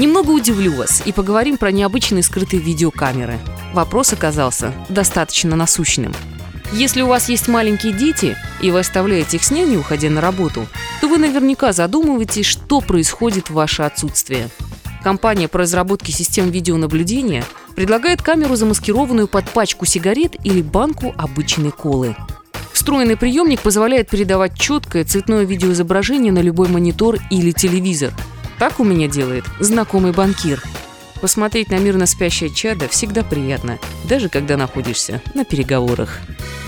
Немного удивлю вас и поговорим про необычные скрытые видеокамеры. Вопрос оказался достаточно насущным. Если у вас есть маленькие дети, и вы оставляете их с няней, уходя на работу, то вы наверняка задумываетесь, что происходит в ваше отсутствие. Компания по разработке систем видеонаблюдения предлагает камеру, замаскированную под пачку сигарет или банку обычной колы. Встроенный приемник позволяет передавать четкое цветное видеоизображение на любой монитор или телевизор – так у меня делает знакомый банкир. Посмотреть на мирно спящее чадо всегда приятно, даже когда находишься на переговорах.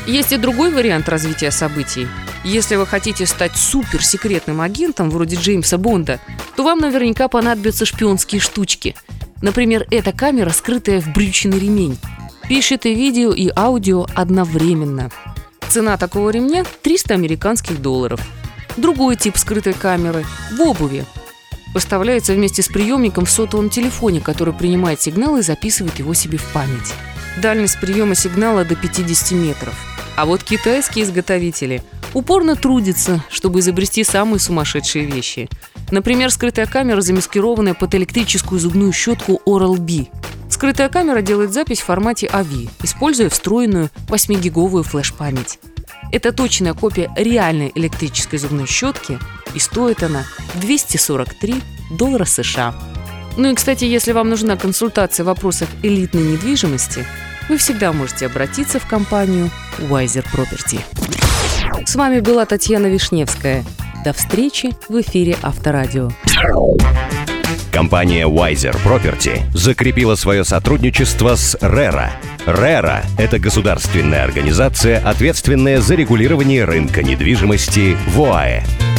Есть и другой вариант развития событий. Если вы хотите стать суперсекретным агентом вроде Джеймса Бонда, то вам наверняка понадобятся шпионские штучки. Например, эта камера, скрытая в брючный ремень. Пишет и видео, и аудио одновременно. Цена такого ремня – 300 американских долларов. Другой тип скрытой камеры – в обуви – поставляется вместе с приемником в сотовом телефоне, который принимает сигнал и записывает его себе в память. Дальность приема сигнала до 50 метров. А вот китайские изготовители упорно трудятся, чтобы изобрести самые сумасшедшие вещи. Например, скрытая камера, замаскированная под электрическую зубную щетку Oral-B. Скрытая камера делает запись в формате AV, используя встроенную 8-гиговую флеш-память. Это точная копия реальной электрической зубной щетки, и стоит она 243 доллара США. Ну и, кстати, если вам нужна консультация в вопросах элитной недвижимости, вы всегда можете обратиться в компанию Wiser Property. С вами была Татьяна Вишневская. До встречи в эфире Авторадио. Компания Wiser Property закрепила свое сотрудничество с RERA. RERA – это государственная организация, ответственная за регулирование рынка недвижимости в ОАЭ.